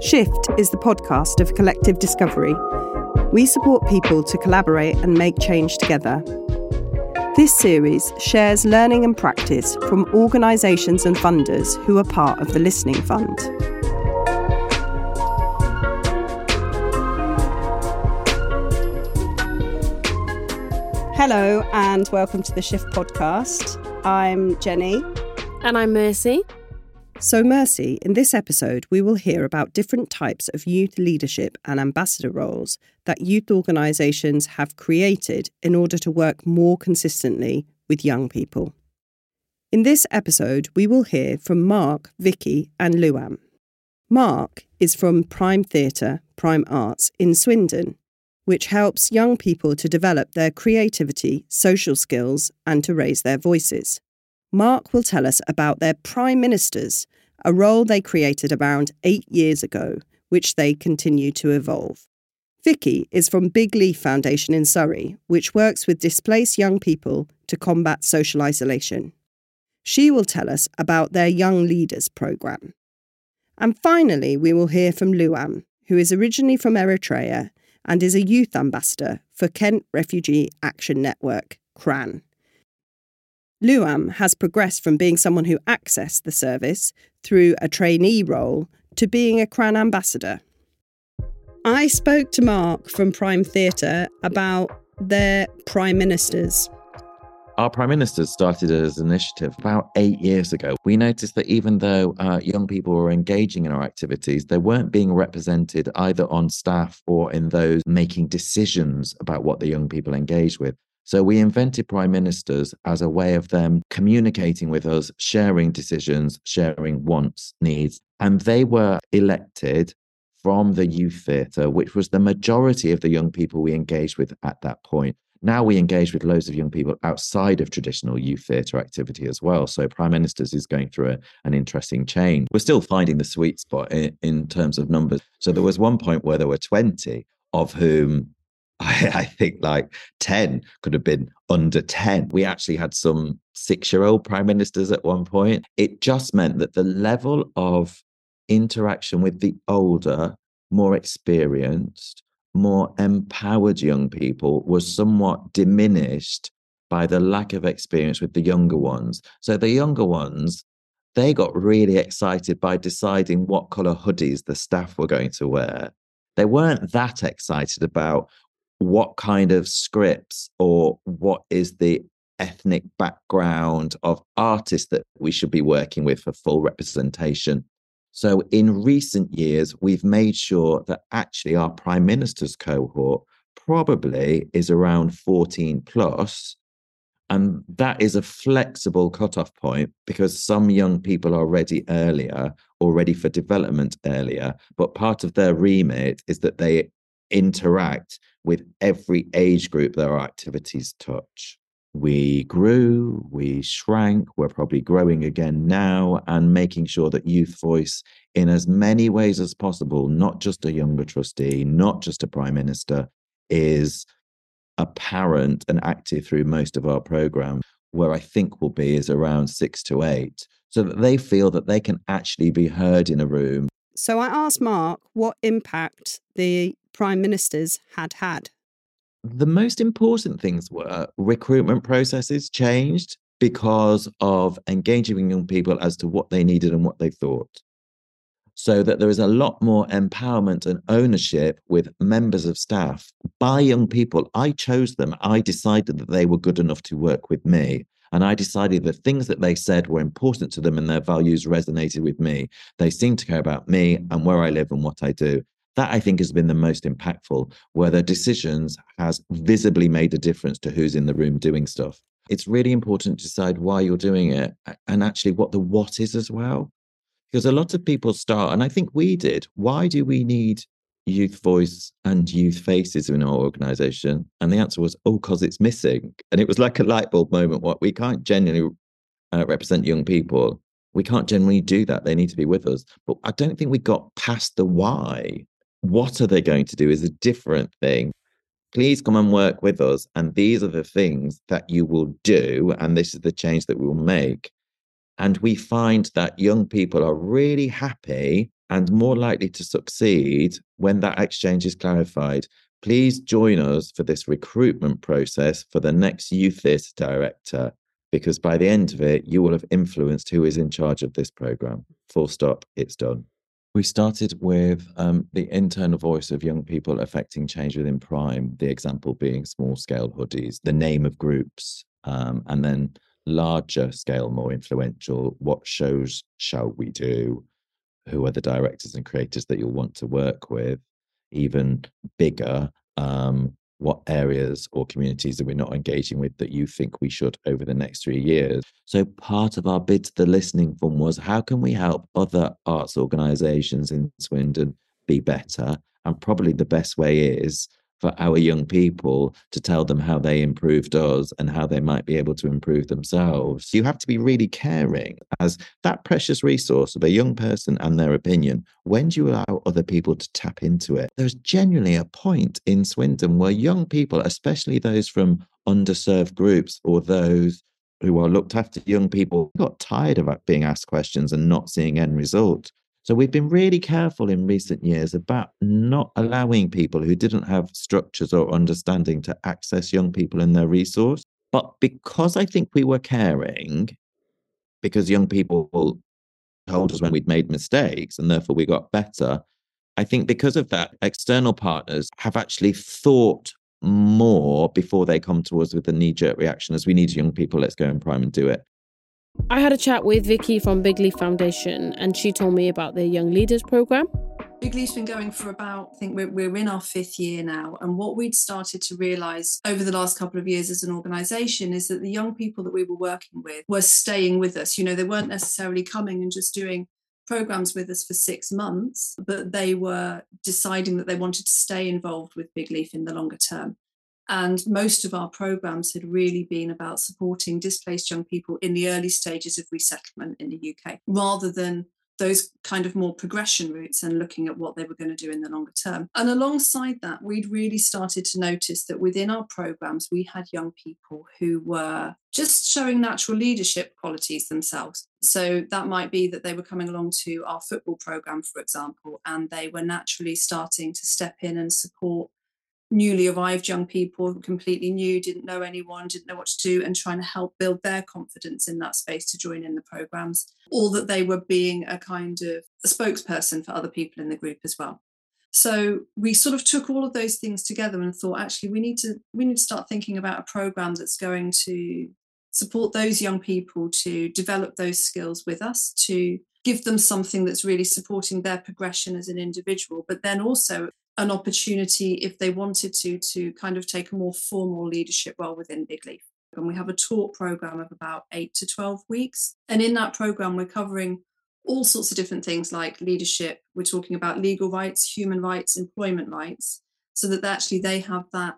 Shift is the podcast of collective discovery. We support people to collaborate and make change together. This series shares learning and practice from organisations and funders who are part of the Listening Fund. Hello, and welcome to the Shift podcast. I'm Jenny. And I'm Mercy. So, Mercy, in this episode, we will hear about different types of youth leadership and ambassador roles that youth organisations have created in order to work more consistently with young people. In this episode, we will hear from Mark, Vicki, and Luwam. Mark is from Prime Theatre, Prime Arts in Swindon, which helps young people to develop their creativity, social skills, and to raise their voices. Mark will tell us about their Prime Ministers, a role they created around eight years ago, which they continue to evolve. Vicki is from Big Leaf Foundation in Surrey, which works with displaced young people to combat social isolation. She will tell us about their Young Leaders programme. And finally, we will hear from Luwam, who is originally from Eritrea and is a youth ambassador for Kent Refugee Action Network, KRAN. Luwam has progressed from being someone who accessed the service through a trainee role to being a KRAN ambassador. I spoke to Mark from Prime Theatre about their Prime Ministers. Our Prime Ministers started as an initiative about eight years ago. We noticed that even though uh, young people were engaging in our activities, they weren't being represented either on staff or in those making decisions about what the young people engage with. So we invented prime ministers as a way of them communicating with us, sharing decisions, sharing wants, needs. And they were elected from the youth theatre, which was the majority of the young people we engaged with at that point. Now we engage with loads of young people outside of traditional youth theatre activity as well. So Prime Ministers is going through a, an interesting change. We're still finding the sweet spot in, in terms of numbers. So there was one point where there were 20 of whom I, I, think like 10 could have been under 10. We actually had some six year old prime ministers at one point. It just meant that the level of interaction with the older, more experienced, more empowered young people was somewhat diminished by the lack of experience with the younger ones. So the younger ones, they got really excited by deciding what color hoodies the staff were going to wear. They weren't that excited about what kind of scripts or what is the ethnic background of artists that we should be working with for full representation. So, in recent years, we've made sure that actually our prime minister's cohort probably is around 14 plus, And that is a flexible cutoff point because some young people are ready earlier or ready for development earlier. But part of their remit is that they interact with every age group that our activities touch. We grew, we shrank, we're probably growing again now, and making sure that youth voice in as many ways as possible, not just a younger trustee, not just a prime minister, is apparent and active through most of our program. Where I think will be is around six to eight, so that they feel that they can actually be heard in a room. So I asked Mark what impact the prime ministers had had? The most important things were recruitment processes changed because of engaging with young people as to what they needed and what they thought. So that there is a lot more empowerment and ownership with members of staff by young people. I chose them. I decided that they were good enough to work with me. And I decided that things that they said were important to them and their values resonated with me. They seemed to care about me and where I live and what I do. That I think has been the most impactful, where the decisions has visibly made a difference to who's in the room doing stuff. It's really important to decide why you're doing it and actually what the what is as well. Because a lot of people start, and I think we did, why do we need youth voice and youth faces in our organization? And the answer was, oh, because it's missing. And it was like a light bulb moment. What we can't genuinely uh, represent young people. We can't generally do that. They need to be with us. But I don't think we got past the why what are they going to do is a different thing. Please come and work with us. And these are the things that you will do. And this is the change that we will make. And we find that young people are really happy and more likely to succeed when that exchange is clarified. Please join us for this recruitment process for the next Youth Theatre Director, because by the end of it, you will have influenced who is in charge of this programme. Full stop, it's done. We started with um, the internal voice of young people affecting change within Prime, the example being small scale hoodies, the name of groups, um, and then larger scale, more influential, what shows shall we do? Who are the directors and creators that you'll want to work with? Even bigger, um, what areas or communities that we're not engaging with that you think we should over the next three years? So, part of our bid to the listening fund was how can we help other arts organisations in Swindon be better? And probably the best way is for our young people to tell them how they improved us and how they might be able to improve themselves. You have to be really caring as that precious resource of a young person and their opinion. When do you allow other people to tap into it? There's genuinely a point in Swindon where young people, especially those from underserved groups or those who are looked after young people, got tired of being asked questions and not seeing end result. So we've been really careful in recent years about not allowing people who didn't have structures or understanding to access young people and their resource. But because I think we were caring, because young people told us when we'd made mistakes and therefore we got better, I think because of that, external partners have actually thought more before they come to us with a knee jerk reaction as we need young people, let's go and prime and do it. I had a chat with Vicki from Big Leaf Foundation, and she told me about their Young Leaders program. Big Leaf's been going for about, I think we're, we're in our fifth year now. And what we'd started to realize over the last couple of years as an organization is that the young people that we were working with were staying with us. You know, they weren't necessarily coming and just doing programs with us for six months, but they were deciding that they wanted to stay involved with Big Leaf in the longer term. And most of our programs had really been about supporting displaced young people in the early stages of resettlement in the UK, rather than those kind of more progression routes and looking at what they were going to do in the longer term. And alongside that, we'd really started to notice that within our programs, we had young people who were just showing natural leadership qualities themselves. So that might be that they were coming along to our football program, for example, and they were naturally starting to step in and support newly arrived young people, completely new, didn't know anyone, didn't know what to do, and trying to help build their confidence in that space to join in the programs, or that they were being a kind of a spokesperson for other people in the group as well. So we sort of took all of those things together and thought, actually, we need to we need to start thinking about a program that's going to support those young people to develop those skills with us, to give them something that's really supporting their progression as an individual, but then also an opportunity if they wanted to to kind of take a more formal leadership role within Big Leaf. And we have a talk program of about eight to 12 weeks. And in that program, we're covering all sorts of different things like leadership. We're talking about legal rights, human rights, employment rights, so that actually they have that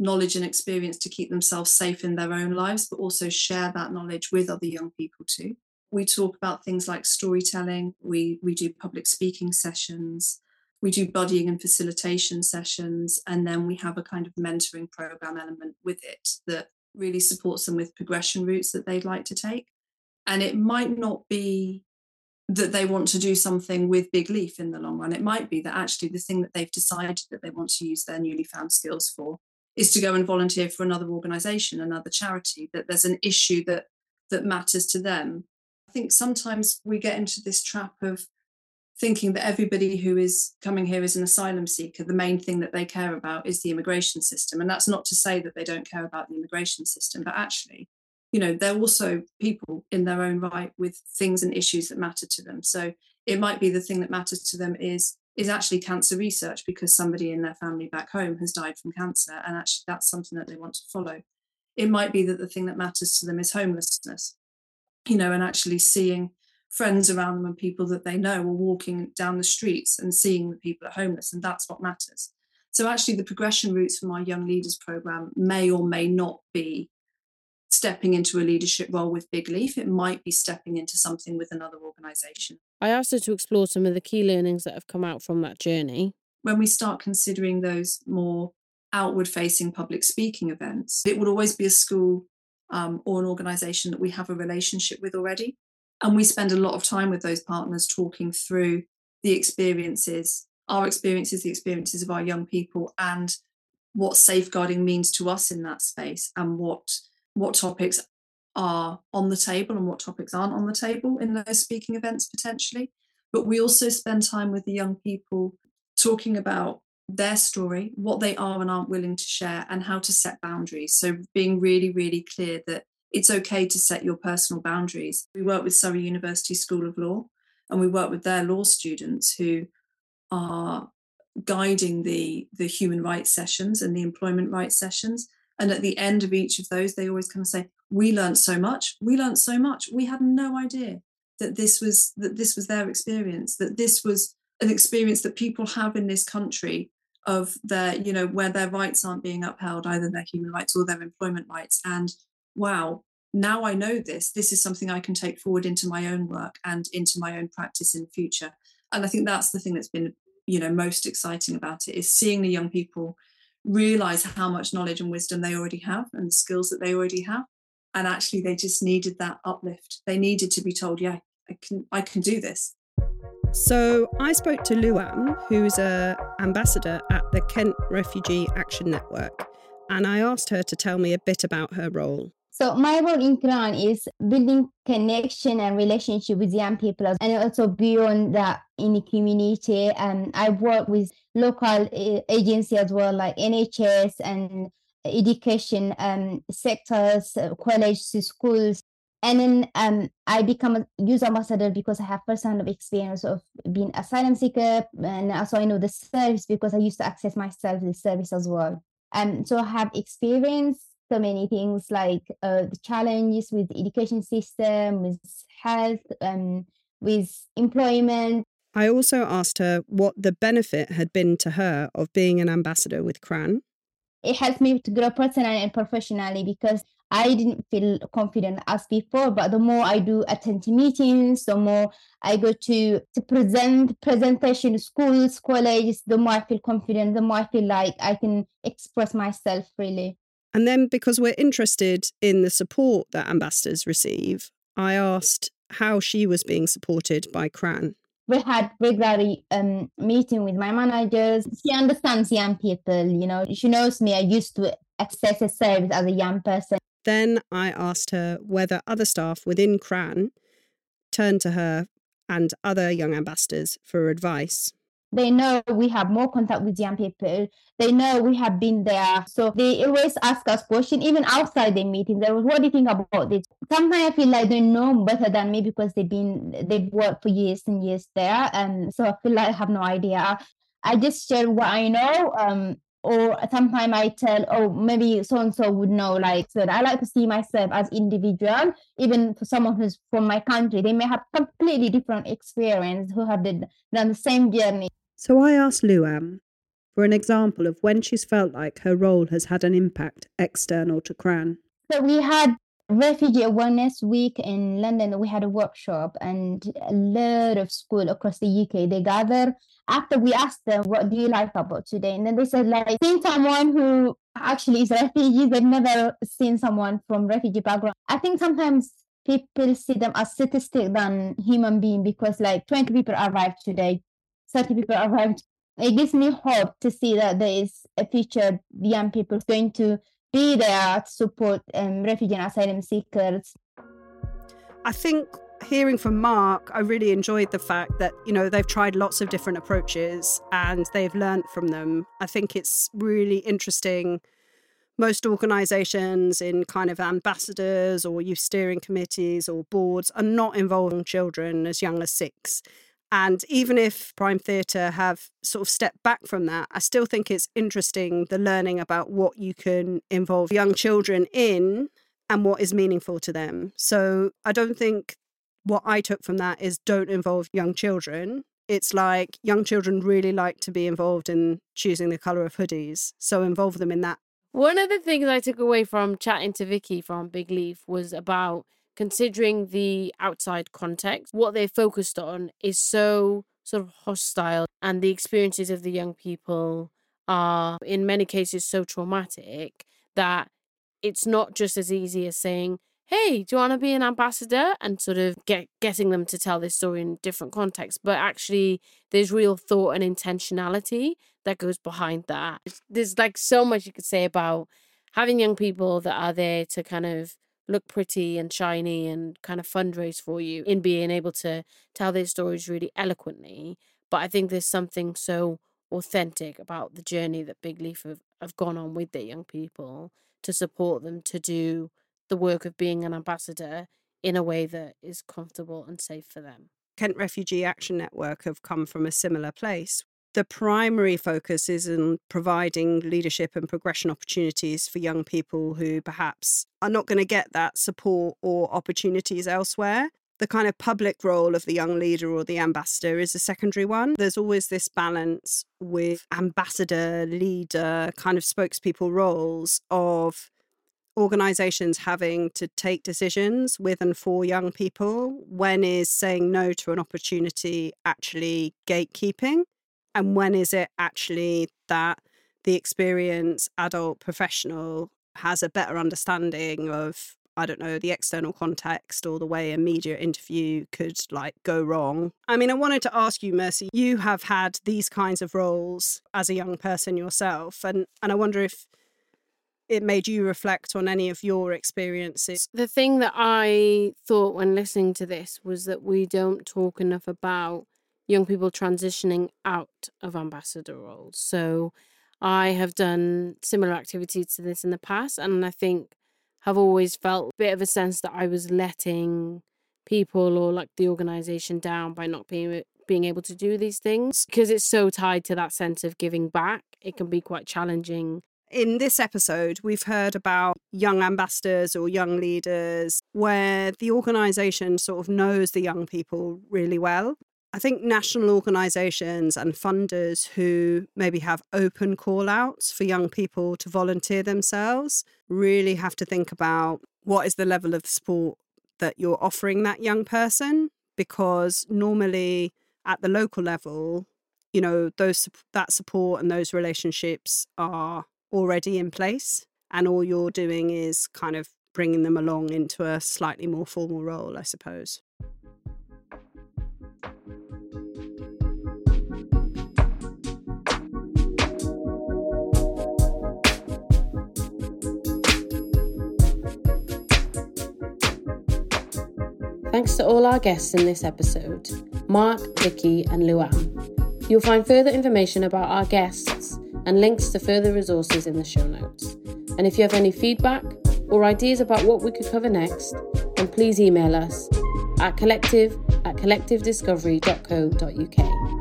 knowledge and experience to keep themselves safe in their own lives, but also share that knowledge with other young people too. We talk about things like storytelling, we, we do public speaking sessions, we do bodying and facilitation sessions and then we have a kind of mentoring program element with it that really supports them with progression routes that they'd like to take. And it might not be that they want to do something with big leaf in the long run. It might be that actually the thing that they've decided that they want to use their newly found skills for is to go and volunteer for another organization another charity that there's an issue that that matters to them. I think sometimes we get into this trap of thinking that everybody who is coming here as an asylum seeker, the main thing that they care about is the immigration system. And that's not to say that they don't care about the immigration system, but actually, you know, they're also people in their own right with things and issues that matter to them. So it might be the thing that matters to them is is actually cancer research because somebody in their family back home has died from cancer and actually that's something that they want to follow. It might be that the thing that matters to them is homelessness, you know, and actually seeing friends around them and people that they know are walking down the streets and seeing the people are homeless, and that's what matters. So, actually, the progression routes from our Young Leaders program may or may not be stepping into a leadership role with Big Leaf. It might be stepping into something with another organisation. I asked her to explore some of the key learnings that have come out from that journey. When we start considering those more outward facing public speaking events, it would always be a school um, or an organisation that we have a relationship with already. And we spend a lot of time with those partners talking through the experiences, our experiences, the experiences of our young people, and what safeguarding means to us in that space, and what what topics are on the table and what topics aren't on the table in those speaking events potentially. But we also spend time with the young people talking about their story, what they are and aren't willing to share, and how to set boundaries. So being really, really clear that it's okay to set your personal boundaries. We work with Surrey University School of Law and we work with their law students who are guiding the the human rights sessions and the employment rights sessions. And at the end of each of those they always kind of say we learned so much. We learned so much. We had no idea that this was that this was their experience that this was an experience that people have in this country of their you know where their rights aren't being upheld either their human rights or their employment rights. And wow now i know this this is something i can take forward into my own work and into my own practice in the future. And i think that's the thing that's been you know most exciting about it is seeing the young people realize how much knowledge and wisdom they already have and skills that they already have and actually they just needed that uplift. They needed to be told yeah i can i can do this. So I spoke to Luwam, who's a ambassador at the Kent Refugee Action Network, and I asked her to tell me a bit about her role. So my role in KRAN is building connection and relationship with young people, and also beyond that in the community. And I work with local uh, agencies as well, like NHS and education um, sectors, uh, colleges, schools, and then um, I become a youth ambassador because I have personal experience of being asylum seeker, and also I know the service because I used to access myself the service as well. And um, so I have experienced so many things like uh, the challenges with the education system, with health, um, with employment. I also asked her what the benefit had been to her of being an ambassador with KRAN. It helped me to grow personally and professionally because I didn't feel confident as before, but the more I do attend meetings, the more I go to to present presentation schools, colleges, the more I feel confident, the more I feel like I can express myself freely. And then because we're interested in the support that ambassadors receive, I asked how she was being supported by KRAN. We had regularly um, meeting with my managers. She understands young people, you know. She knows me. I used to access a service as a young person. Then I asked her whether other staff within KRAN turned to her and other young ambassadors for advice. They know we have more contact with young people. They know we have been there. So they always ask us questions, even outside the meeting. There was, what do you think about this? Sometimes I feel like they know better than me because they've been, they've worked for years and years there. And so I feel like I have no idea. I just share what I know. Um, or sometimes I tell, oh, maybe so and so would know. Like, so I like to see myself as individual, even for someone who's from my country. They may have completely different experience who have done the same journey. So I asked Luwam for an example of when she's felt like her role has had an impact external to KRAN. So we had Refugee Awareness Week in London. We had a workshop and a lot of school across the UK. They gather after we asked them, what do you like about today? And then they said, like, seeing someone who actually is refugee, they've never seen someone from refugee background. I think sometimes people see them as statistic than human being because like 20 people arrived today, 30 people arrived. It gives me hope to see that there is a future young people going to be there to support um, refugee and asylum seekers. I think hearing from Mark, I really enjoyed the fact that, you know, they've tried lots of different approaches and they've learned from them. I think it's really interesting. Most organizations in kind of ambassadors or youth steering committees or boards are not involving children as young as six. And even if Prime Theatre have sort of stepped back from that, I still think it's interesting the learning about what you can involve young children in and what is meaningful to them. So I don't think what I took from that is don't involve young children. It's like young children really like to be involved in choosing the colour of hoodies. So involve them in that. One of the things I took away from chatting to Vicki from Big Leaf was about considering the outside context. What they focused on is so sort of hostile, and the experiences of the young people are, in many cases, so traumatic that it's not just as easy as saying, hey, do you want to be an ambassador? And sort of get getting them to tell this story in different contexts. But actually, there's real thought and intentionality that goes behind that. There's like so much you could say about having young people that are there to kind of look pretty and shiny and kind of fundraise for you in being able to tell their stories really eloquently. But I think there's something so authentic about the journey that Big Leaf have, have gone on with their young people to support them to do the work of being an ambassador in a way that is comfortable and safe for them. Kent Refugee Action Network have come from a similar place. The primary focus is in providing leadership and progression opportunities for young people who perhaps are not going to get that support or opportunities elsewhere. The kind of public role of the young leader or the ambassador is a secondary one. There's always this balance with ambassador, leader, kind of spokespeople roles of organizations having to take decisions with and for young people. When is saying no to an opportunity actually gatekeeping? And when is it actually that the experienced adult professional has a better understanding of I don't know, the external context or the way a media interview could like go wrong. I mean, I wanted to ask you, Mercy, you have had these kinds of roles as a young person yourself. And and I wonder if it made you reflect on any of your experiences. The thing that I thought when listening to this was that we don't talk enough about young people transitioning out of ambassador roles. So I have done similar activities to this in the past, and I think have always felt a bit of a sense that I was letting people or like the organization down by not being being able to do these things because it's so tied to that sense of giving back. It can be quite challenging in this episode, we've heard about young ambassadors or young leaders where the organisation sort of knows the young people really well. I think national organisations and funders who maybe have open call outs for young people to volunteer themselves really have to think about what is the level of support that you're offering that young person because normally at the local level you know those that support and those relationships are already in place and all you're doing is kind of bringing them along into a slightly more formal role, I suppose. Thanks to all our guests in this episode Mark, Vicki, and Luwam. You'll find further information about our guests and links to further resources in the show notes. And if you have any feedback or ideas about what we could cover next, then please email us at collective at collectivediscovery.co.uk.